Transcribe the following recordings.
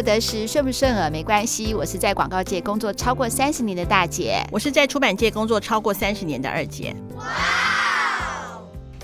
我得时，顺不顺耳没关系。我是在广告界工作超过三十年的大姐，我是在出版界工作超过三十年的二姐。哇！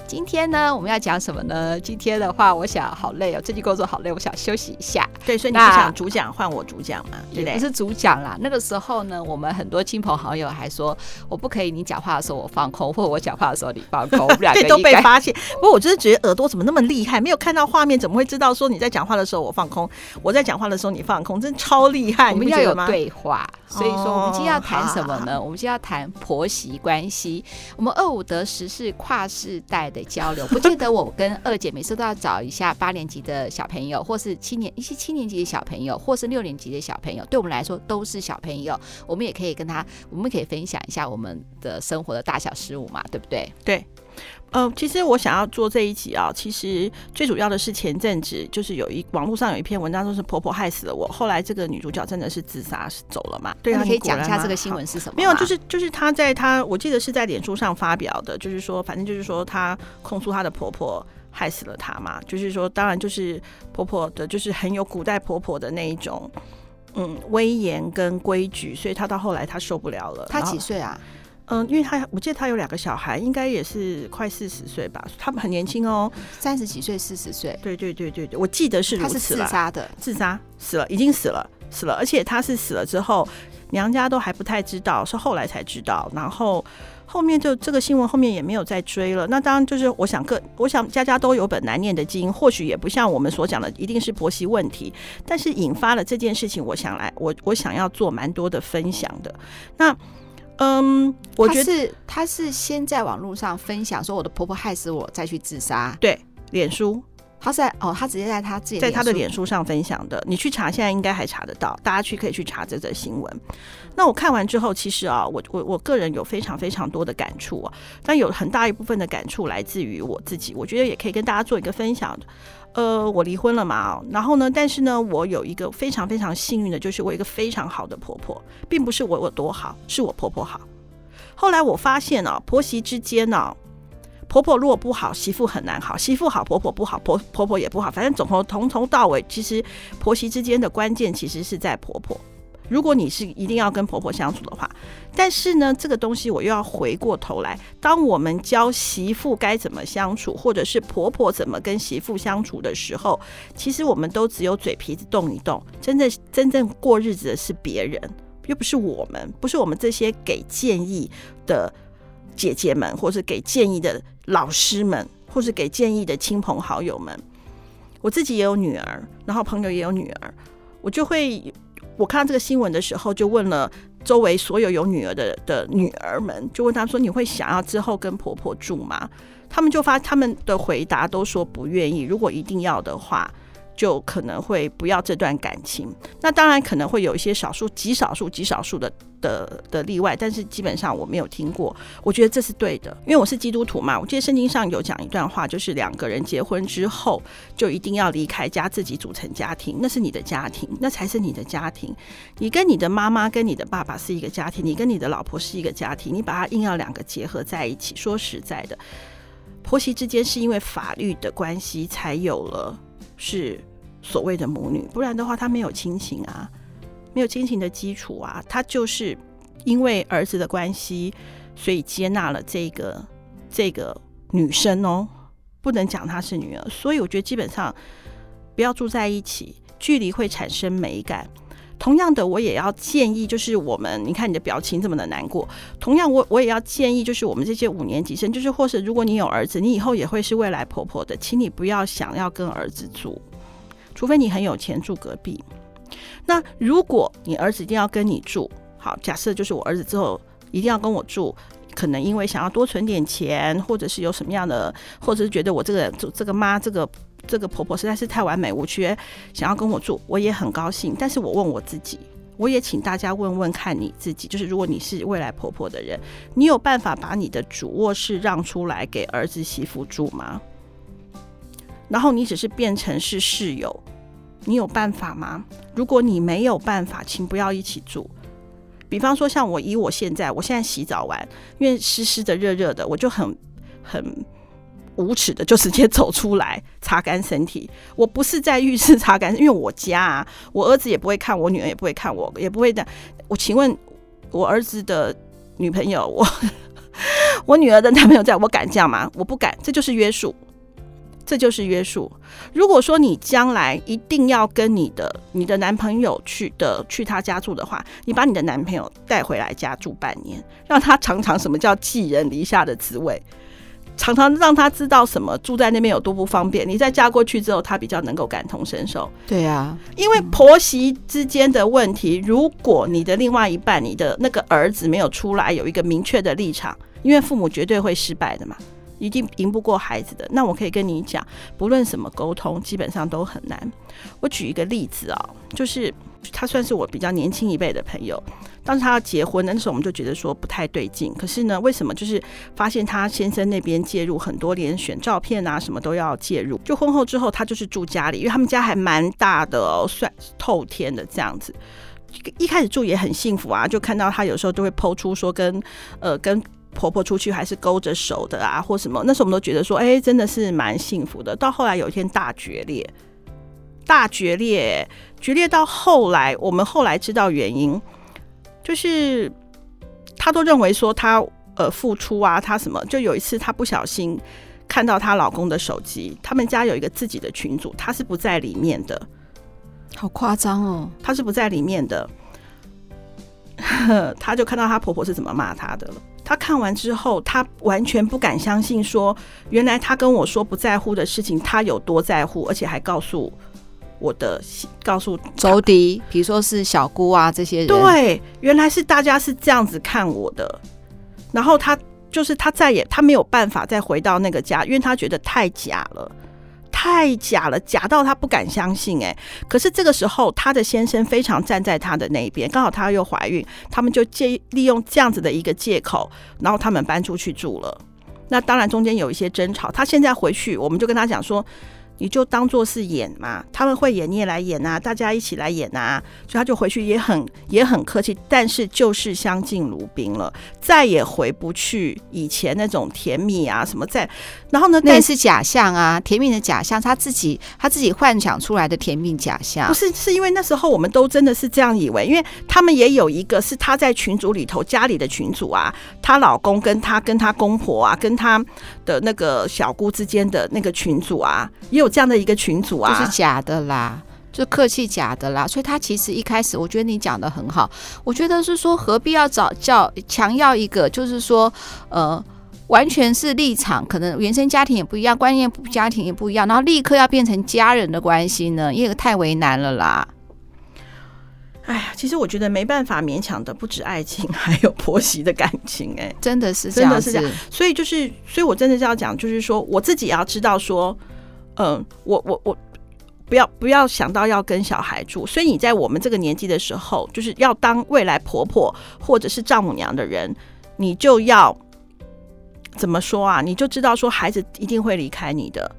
今天呢，我们要讲什么呢？今天的话，我想好累哦，最近工作好累，我想休息一下。对，所以你不想主讲，换我主讲吗？对不对？不是主讲啦。那个时候呢，我们很多亲朋好友还说，我不可以你讲话的时候我放空，或者我讲话的时候你放空，我们两个都被发现。不过我就是觉得耳朵怎么那么厉害，没有看到画面，怎么会知道说你在讲话的时候我放空，我在讲话的时候你放空，真超厉害！我们要有对话，所以说我们今天要谈什么呢？哦、我们今天要谈婆媳关系。我们二五得十是跨世代的交流，不记得我跟二姐每次都要找一下八年级的小朋友，或是七年一些七年级的小朋友，或是六年级的小朋友，对我们来说都是小朋友。我们也可以跟他，我们可以分享一下我们的生活的大小事物嘛，对不对？对。呃，其实我想要做这一集啊，其实最主要的是前阵子就是有一网络上有一篇文章，说是婆婆害死了我。后来这个女主角真的是自杀走了嘛？对，你可以讲一下这个新闻是什么？没有，就是就是她在她，我记得是在脸书上发表的，就是说，反正就是说她控诉她的婆婆害死了她嘛。就是说，当然就是婆婆的，就是很有古代婆婆的那一种，嗯，威严跟规矩，所以她到后来她受不了了。她几岁啊？嗯，因为他我记得他有两个小孩，应该也是快四十岁吧，他们很年轻哦，三十几岁、四十岁。对对对对对，我记得是如此。他是自杀的，自杀死了，已经死了，死了，而且他是死了之后，娘家都还不太知道，是后来才知道，然后后面就这个新闻后面也没有再追了。那当然就是我想各，我想家家都有本难念的经，或许也不像我们所讲的一定是婆媳问题，但是引发了这件事情，我想来我我想要做蛮多的分享的。那。嗯，我觉得是他是先在网络上分享说我的婆婆害死我，再去自杀。对，脸书，他在哦，他直接在他自己在他的脸书上分享的。你去查，现在应该还查得到，大家去可以去查这则新闻。那我看完之后，其实啊，我我我个人有非常非常多的感触啊，但有很大一部分的感触来自于我自己，我觉得也可以跟大家做一个分享。呃，我离婚了嘛，然后呢，但是呢，我有一个非常非常幸运的，就是我有一个非常好的婆婆，并不是我有多好，是我婆婆好。后来我发现呢、啊，婆媳之间呢、啊，婆婆如果不好，媳妇很难好；媳妇好，婆婆不好，婆婆婆也不好。反正总从从头到尾，其实婆媳之间的关键其实是在婆婆。如果你是一定要跟婆婆相处的话，但是呢，这个东西我又要回过头来，当我们教媳妇该怎么相处，或者是婆婆怎么跟媳妇相处的时候，其实我们都只有嘴皮子动一动，真正真正过日子的是别人，又不是我们，不是我们这些给建议的姐姐们，或是给建议的老师们，或是给建议的亲朋好友们。我自己也有女儿，然后朋友也有女儿，我就会。我看到这个新闻的时候，就问了周围所有有女儿的的女儿们，就问他说：“你会想要之后跟婆婆住吗？”他们就发他们的回答都说不愿意。如果一定要的话。就可能会不要这段感情，那当然可能会有一些少数、极少数、极少数的的的例外，但是基本上我没有听过。我觉得这是对的，因为我是基督徒嘛。我记得圣经上有讲一段话，就是两个人结婚之后就一定要离开家，自己组成家庭，那是你的家庭，那才是你的家庭。你跟你的妈妈、跟你的爸爸是一个家庭，你跟你的老婆是一个家庭，你把它硬要两个结合在一起，说实在的，婆媳之间是因为法律的关系才有了。是所谓的母女，不然的话，她没有亲情啊，没有亲情的基础啊，她就是因为儿子的关系，所以接纳了这个这个女生哦，不能讲她是女儿，所以我觉得基本上不要住在一起，距离会产生美感。同样的，我也要建议，就是我们，你看你的表情这么的难过。同样，我我也要建议，就是我们这些五年级生，就是或是如果你有儿子，你以后也会是未来婆婆的，请你不要想要跟儿子住，除非你很有钱住隔壁。那如果你儿子一定要跟你住，好，假设就是我儿子之后一定要跟我住，可能因为想要多存点钱，或者是有什么样的，或者是觉得我这个这个妈这个。这个婆婆实在是太完美无缺，想要跟我住，我也很高兴。但是我问我自己，我也请大家问问看你自己，就是如果你是未来婆婆的人，你有办法把你的主卧室让出来给儿子媳妇住吗？然后你只是变成是室友，你有办法吗？如果你没有办法，请不要一起住。比方说，像我以我现在，我现在洗澡完，因为湿湿的、热热的，我就很很。无耻的就直接走出来擦干身体。我不是在浴室擦干，因为我家啊，我儿子也不会看，我女儿也不会看我，也不会的。我请问，我儿子的女朋友，我 我女儿的男朋友在，我敢这样吗？我不敢，这就是约束。这就是约束。如果说你将来一定要跟你的你的男朋友去的去他家住的话，你把你的男朋友带回来家住半年，让他尝尝什么叫寄人篱下的滋味，常常让他知道什么住在那边有多不方便。你再嫁过去之后，他比较能够感同身受。对啊，因为婆媳之间的问题，如果你的另外一半，你的那个儿子没有出来有一个明确的立场，因为父母绝对会失败的嘛。一定赢不过孩子的。那我可以跟你讲，不论什么沟通，基本上都很难。我举一个例子啊、喔，就是他算是我比较年轻一辈的朋友。当时他要结婚的时候，我们就觉得说不太对劲。可是呢，为什么就是发现他先生那边介入很多，连选照片啊什么都要介入。就婚后之后，他就是住家里，因为他们家还蛮大的哦、算透天的这样子。一开始住也很幸福啊，就看到他有时候都会抛出说跟呃跟。婆婆出去还是勾着手的啊，或什么？那时候我们都觉得说，哎、真的是蛮幸福的。到后来有一天大决裂，大决裂，决裂到后来，我们后来知道原因，就是她都认为说她呃付出啊，她什么？就有一次她不小心看到她老公的手机，他们家有一个自己的群组，她是不在里面的，好夸张哦，她是不在里面的，她就看到她婆婆是怎么骂她的了。她看完之后，她完全不敢相信，说原来她跟我说不在乎的事情，她有多在乎，而且还告诉我的，告诉仇敌，比如说是小姑啊这些人。对，原来是大家是这样子看我的。然后他就是他再也他没有办法再回到那个家，因为他觉得太假了。太假了，假到他不敢相信哎！可是这个时候，他的先生非常站在他的那一边，刚好他又怀孕，他们就借利用这样子的一个借口，然后他们搬出去住了。那当然中间有一些争吵，他现在回去，我们就跟他讲说。你就当做是演嘛，他们会演，你也来演啊，大家一起来演啊，所以他就回去也很也很客气，但是就是相敬如宾了，再也回不去以前那种甜蜜啊什么在，然后呢，那是假象啊，甜蜜的假象，他自己他自己幻想出来的甜蜜假象，不是，是因为那时候我们都真的是这样以为，因为他们也有一个是他在群组里头家里的群组啊，她老公跟她跟她公婆啊，跟她的那个小姑之间的那个群组啊，也有。这样的一个群组啊，就是假的啦，就客气假的啦。所以他其实一开始，我觉得你讲的很好。我觉得是说，何必要找叫强要一个，就是说，呃，完全是立场，可能原生家庭也不一样，观念家庭也不一样，然后立刻要变成家人的关系呢？因为太为难了啦。哎呀，其实我觉得没办法勉强的，不止爱情，还有婆媳的感情、欸。哎，真的是这样，真的是这样。所以就是，所以我真的是要讲，就是说，我自己也要知道说。嗯，我我我不要不要想到要跟小孩住，所以你在我们这个年纪的时候，就是要当未来婆婆或者是丈母娘的人，你就要怎么说啊？你就知道说孩子一定会离开你的。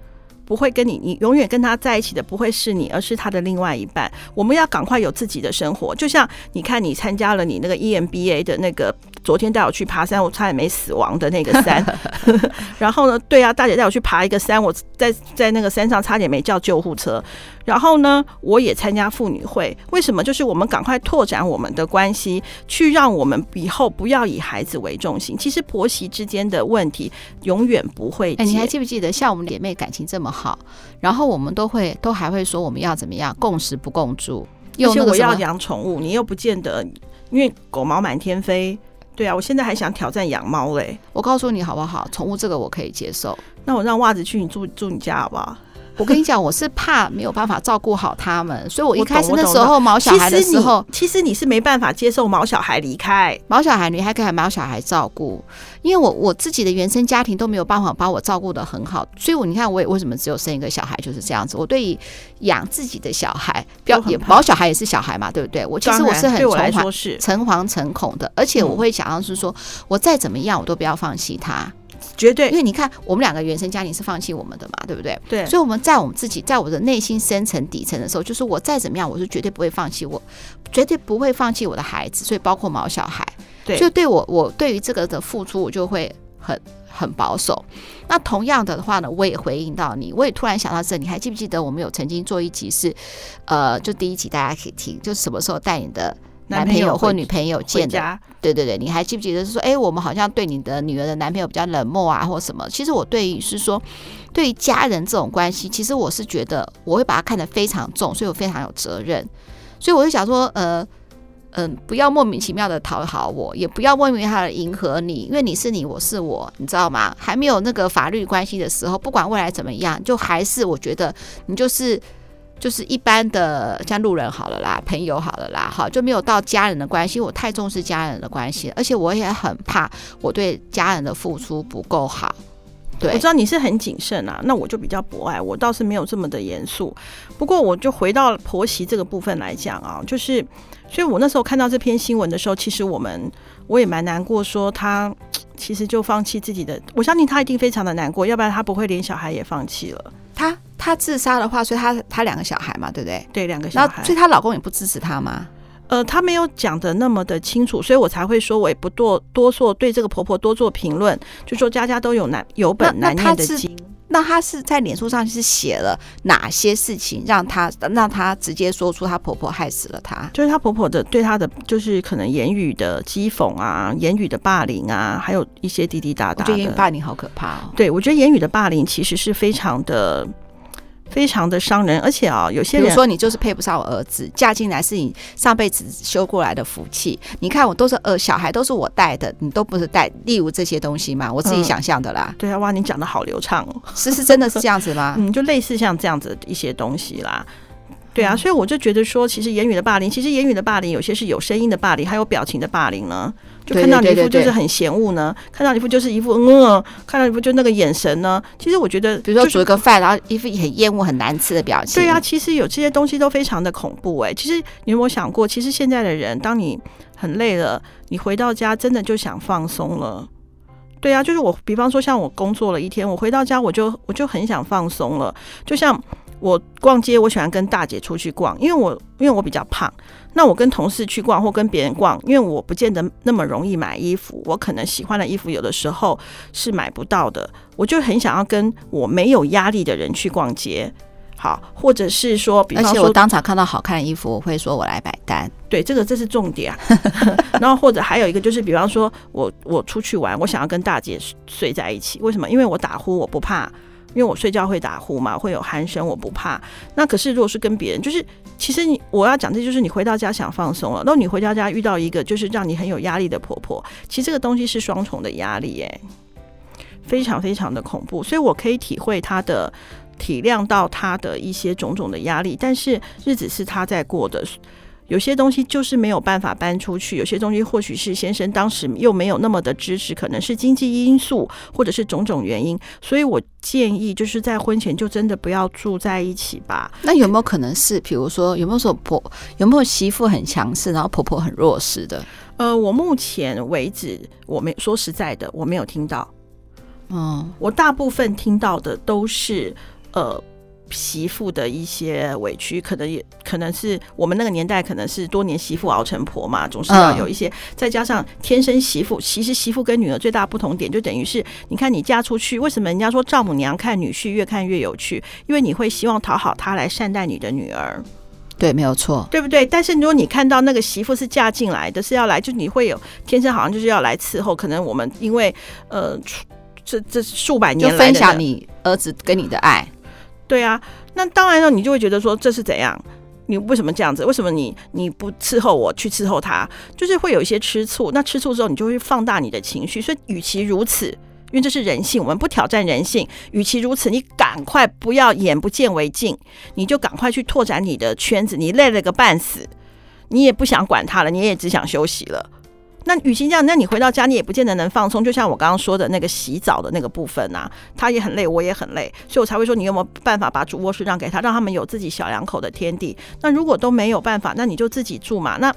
不会跟你，你永远跟他在一起的不会是你，而是他的另外一半。我们要赶快有自己的生活。就像你看，你参加了你那个 EMBA 的那个，昨天带我去爬山，我差点没死亡的那个 山。然后呢，对啊，大姐带我去爬一个山，我在在那个山上差点没叫救护车。然后呢，我也参加妇女会。为什么？就是我们赶快拓展我们的关系，去让我们以后不要以孩子为重心。其实婆媳之间的问题永远不会。哎，你还记不记得，像我们姐妹感情这么好，然后我们都会都还会说我们要怎么样共食不共住。而且我要养宠物，你又不见得，因为狗毛满天飞。对啊，我现在还想挑战养猫嘞。我告诉你好不好？宠物这个我可以接受。那我让袜子去你住住你家好不好？我跟你讲，我是怕没有办法照顾好他们，所以我一开始那时候毛小孩的时候，其实，你是没办法接受毛小孩离开，毛小孩你还可以还毛小孩照顾，因为我我自己的原生家庭都没有办法把我照顾得很好，所以我你看我也为什么只有生一个小孩就是这样子。我对于养自己的小孩，不要也毛小孩也是小孩嘛，对不对？我其实我是很诚惶诚惶诚恐的，而且我会想要是说，我再怎么样我都不要放弃他。绝对，因为你看，我们两个原生家庭是放弃我们的嘛，对不对？对。所以我们在我们自己，在我的内心深层底层的时候，就是我再怎么样，我是绝对不会放弃我，绝对不会放弃我的孩子。所以包括毛小孩，对，就对我，我对于这个的付出，我就会很很保守。那同样的话呢，我也回应到你，我也突然想到这，你还记不记得我们有曾经做一集是，呃，就第一集大家可以听，就是什么时候带你的男朋友或女朋友见的？对对对，你还记不记得是说，哎，我们好像对你的女儿的男朋友比较冷漠啊，或什么？其实我对于是说，对于家人这种关系，其实我是觉得我会把它看得非常重，所以我非常有责任，所以我就想说，呃。嗯，不要莫名其妙的讨好我，也不要莫名其妙的迎合你，因为你是你，我是我，你知道吗？还没有那个法律关系的时候，不管未来怎么样，就还是我觉得你就是就是一般的像路人好了啦，朋友好了啦，好，就没有到家人的关系。我太重视家人的关系，而且我也很怕我对家人的付出不够好。对，我知道你是很谨慎啊，那我就比较博爱，我倒是没有这么的严肃。不过我就回到婆媳这个部分来讲啊，就是。所以我那时候看到这篇新闻的时候，其实我们我也蛮难过，说他 其实就放弃自己的。我相信他一定非常的难过，要不然他不会连小孩也放弃了。他他自杀的话，所以她她两个小孩嘛，对不对？对，两个小孩。所以她老公也不支持她吗？呃，她没有讲的那么的清楚，所以我才会说，我也不多多做对这个婆婆多做评论，就说家家都有难有本难念的经。那她是在脸书上是写了哪些事情，让她让她直接说出她婆婆害死了她？就是她婆婆的对她的就是可能言语的讥讽啊，言语的霸凌啊，还有一些滴滴答答的。我觉得言语霸凌好可怕哦。对，我觉得言语的霸凌其实是非常的。非常的伤人，而且啊，有些人说你就是配不上我儿子，嫁进来是你上辈子修过来的福气。你看我都是呃小孩都是我带的，你都不是带，例如这些东西嘛，我自己想象的啦。嗯、对啊，哇，你讲的好流畅哦，是是真的是这样子吗？嗯，就类似像这样子一些东西啦。对啊，所以我就觉得说，其实言语的霸凌，其实言语的霸凌有些是有声音的霸凌，还有表情的霸凌呢。就看到你一副就是很嫌恶呢，看到你一副就是一副嗯，看到一副就那个眼神呢。其实我觉得，比如说煮一个饭，然后一副很厌恶、很难吃的表情。对啊，其实有这些东西都非常的恐怖哎。其实你有没有想过，其实现在的人，当你很累了，你回到家真的就想放松了。对啊，就是我，比方说像我工作了一天，我回到家我就我就很想放松了，就像。我逛街，我喜欢跟大姐出去逛，因为我因为我比较胖。那我跟同事去逛或跟别人逛，因为我不见得那么容易买衣服，我可能喜欢的衣服有的时候是买不到的。我就很想要跟我没有压力的人去逛街，好，或者是说，比方说，而且我当场看到好看的衣服，我会说我来买单。对，这个这是重点啊。然后或者还有一个就是，比方说我我出去玩，我想要跟大姐睡在一起，为什么？因为我打呼，我不怕。因为我睡觉会打呼嘛，会有鼾声，我不怕。那可是如果是跟别人，就是其实你我要讲的就是你回到家想放松了，然后你回到家遇到一个就是让你很有压力的婆婆，其实这个东西是双重的压力，耶，非常非常的恐怖。所以我可以体会她的，体谅到她的一些种种的压力，但是日子是她在过的。有些东西就是没有办法搬出去，有些东西或许是先生当时又没有那么的支持，可能是经济因素，或者是种种原因，所以我建议就是在婚前就真的不要住在一起吧。那有没有可能是，比如说有没有说婆有没有媳妇很强势，然后婆婆很弱势的？呃，我目前为止我没说实在的，我没有听到。嗯，我大部分听到的都是呃。媳妇的一些委屈，可能也可能是我们那个年代，可能是多年媳妇熬成婆嘛，总是要有一些。再加上天生媳妇，其实媳妇跟女儿最大不同点，就等于是你看你嫁出去，为什么人家说丈母娘看女婿越看越有趣？因为你会希望讨好她来善待你的女儿。对，没有错，对不对？但是如果你看到那个媳妇是嫁进来的，是要来，就你会有天生好像就是要来伺候。可能我们因为呃，这这数百年来分享你儿子跟你的爱。对啊，那当然了，你就会觉得说，这是怎样？你为什么这样子？为什么你你不伺候我去伺候他？就是会有一些吃醋。那吃醋之后，你就会放大你的情绪。所以，与其如此，因为这是人性，我们不挑战人性。与其如此，你赶快不要眼不见为净，你就赶快去拓展你的圈子。你累了个半死，你也不想管他了，你也只想休息了。那与其这样，那你回到家，你也不见得能放松。就像我刚刚说的那个洗澡的那个部分啊，他也很累，我也很累，所以我才会说，你有没有办法把主卧室让给他，让他们有自己小两口的天地？那如果都没有办法，那你就自己住嘛。那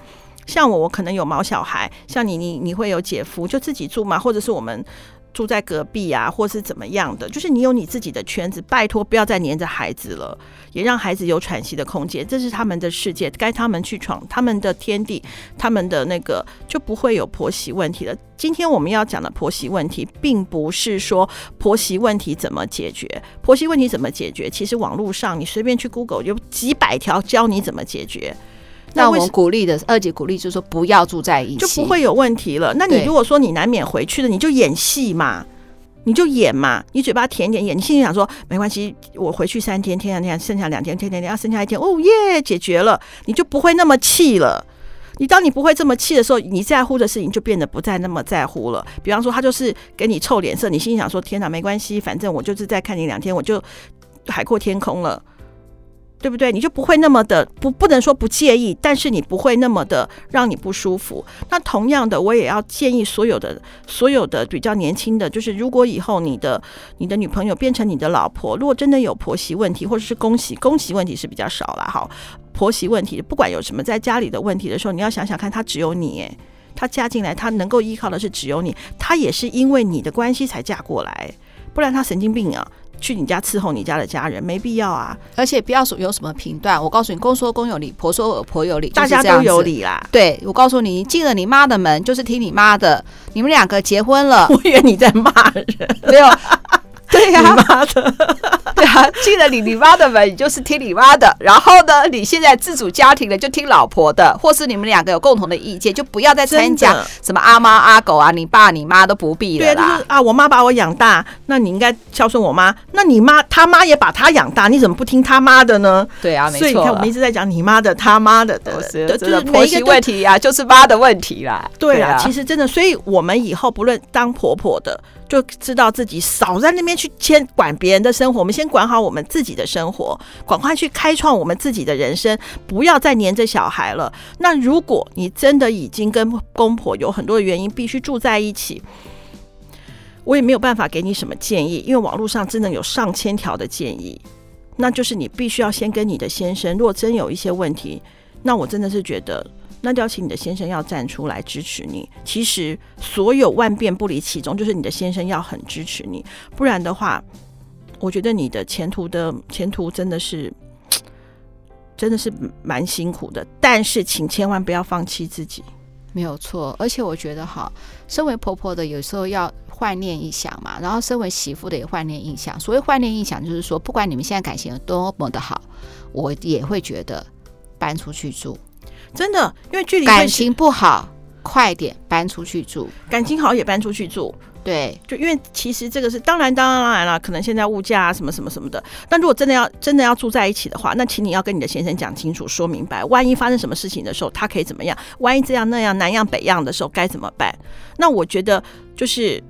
像我，我可能有毛小孩，像你，你你会有姐夫，就自己住嘛，或者是我们住在隔壁啊，或是怎么样的，就是你有你自己的圈子，拜托不要再黏着孩子了，也让孩子有喘息的空间，这是他们的世界，该他们去闯他们的天地，他们的那个就不会有婆媳问题了。今天我们要讲的婆媳问题，并不是说婆媳问题怎么解决，婆媳问题怎么解决，其实网络上你随便去 Google 有几百条教你怎么解决。那我鼓励的二姐鼓励就是说不要住在一起，就不会有问题了。那你如果说你难免回去的，你就演戏嘛，你就演嘛，你嘴巴甜点演，你心里想说没关系，我回去三天，天两天，剩下两天，天天天，要剩下一天，哦耶，解决了，你就不会那么气了。你当你不会这么气的时候，你在乎的事情就变得不再那么在乎了。比方说，他就是给你臭脸色，你心里想说天哪，没关系，反正我就是再看你两天，我就海阔天空了。对不对？你就不会那么的不不能说不介意，但是你不会那么的让你不舒服。那同样的，我也要建议所有的所有的比较年轻的，就是如果以后你的你的女朋友变成你的老婆，如果真的有婆媳问题，或者是公媳公媳问题是比较少了哈。婆媳问题，不管有什么在家里的问题的时候，你要想想看，她只有你，她嫁进来，她能够依靠的是只有你，她也是因为你的关系才嫁过来，不然他神经病啊。去你家伺候你家的家人没必要啊，而且不要说有什么评断。我告诉你，公说公有理，婆说婆有理，大家都有理啦。对，我告诉你，进了你妈的门就是听你妈的。你们两个结婚了，我以为你在骂人，没有。对呀、啊，你妈的，对啊，进了你你妈的门，你就是听你妈的。然后呢，你现在自主家庭的就听老婆的，或是你们两个有共同的意见，就不要再参加什么阿妈阿狗啊，你爸你妈都不必了啦。就是、啊，我妈把我养大，那你应该孝顺我妈。那你妈他妈也把他养大，你怎么不听他妈的呢？对啊，没错。所以你看，我们一直在讲你妈的、他妈的，都是就是婆媳问题啊，就是妈的问题啦。对啊，其实真的，所以我们以后不论当婆婆的。就知道自己少在那边去先管别人的生活，我们先管好我们自己的生活，赶快去开创我们自己的人生，不要再黏着小孩了。那如果你真的已经跟公婆有很多的原因必须住在一起，我也没有办法给你什么建议，因为网络上真的有上千条的建议。那就是你必须要先跟你的先生，如果真有一些问题，那我真的是觉得。那就要请你的先生要站出来支持你。其实所有万变不离其宗，就是你的先生要很支持你，不然的话，我觉得你的前途的前途真的是 真的是蛮辛苦的。但是请千万不要放弃自己，没有错。而且我觉得哈，身为婆婆的有时候要换念一想嘛，然后身为媳妇的也换念一想。所谓换念一想，就是说不管你们现在感情有多么的好，我也会觉得搬出去住。真的，因为距离感情不好，快点搬出去住；感情好也搬出去住。对，就因为其实这个是当然，当然，当然了。可能现在物价啊，什么什么什么的。但如果真的要真的要住在一起的话，那请你要跟你的先生讲清楚，说明白。万一发生什么事情的时候，他可以怎么样？万一这样那样南样北样的时候该怎么办？那我觉得就是，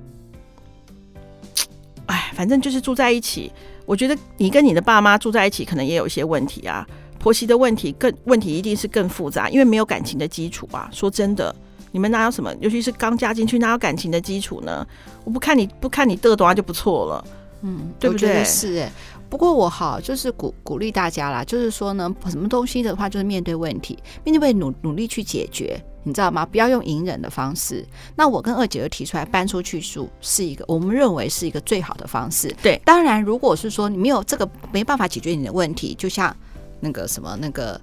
哎，反正就是住在一起。我觉得你跟你的爸妈住在一起，可能也有一些问题啊。婆媳的问题更问题一定是更复杂，因为没有感情的基础啊。说真的，你们哪有什么？尤其是刚嫁进去，哪有感情的基础呢？我不看你不看你嘚多就不错了，嗯，对不对？是哎。不过我好就是鼓鼓励大家啦，就是说呢，什么东西的话，就是面对问题，面对努努力去解决，你知道吗？不要用隐忍的方式。那我跟二姐就提出来，搬出去住是一个我们认为是一个最好的方式。对，当然如果是说你没有这个没办法解决你的问题，就像。那个什么，那个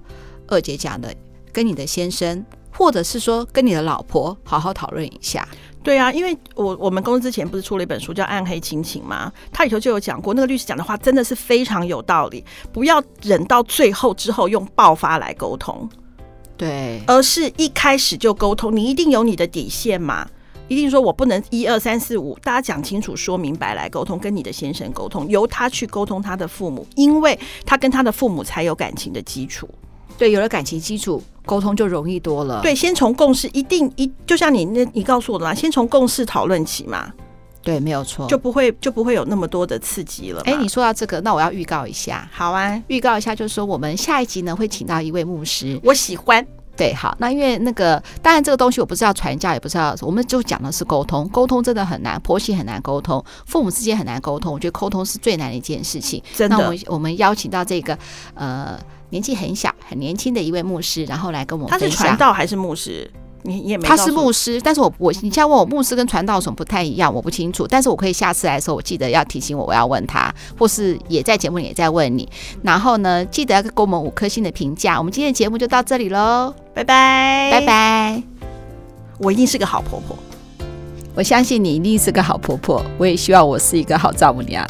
二姐讲的，跟你的先生，或者是说跟你的老婆好好讨论一下。对啊，因为我我们公司之前不是出了一本书叫《暗黑亲情》吗？它里头就有讲过，那个律师讲的话真的是非常有道理。不要忍到最后之后用爆发来沟通，对，而是一开始就沟通。你一定有你的底线嘛。一定说，我不能一二三四五，大家讲清楚、说明白来沟通，跟你的先生沟通，由他去沟通他的父母，因为他跟他的父母才有感情的基础。对，有了感情基础，沟通就容易多了。对，先从共识，一定一，就像你那，你告诉我的嘛，先从共识讨论起嘛。对，没有错，就不会就不会有那么多的刺激了。哎，你说到这个，那我要预告一下。好啊，预告一下，就是说我们下一集呢会请到一位牧师，我喜欢。对，好，那因为那个，当然这个东西我不是要传教，也不是要，我们就讲的是沟通，沟通真的很难，婆媳很难沟通，父母之间很难沟通，我觉得沟通是最难的一件事情。真的，那我们我们邀请到这个呃年纪很小、很年轻的一位牧师，然后来跟我们。他是传道还是牧师？你也没他是牧师，但是我我你现在问我牧师跟传道有什么不太一样，我不清楚。但是我可以下次来的时候，我记得要提醒我，我要问他，或是也在节目里也在问你。然后呢，记得要给我们五颗星的评价。我们今天的节目就到这里喽，拜拜，拜拜。我一定是个好婆婆，我相信你一定是个好婆婆，我也希望我是一个好丈母娘。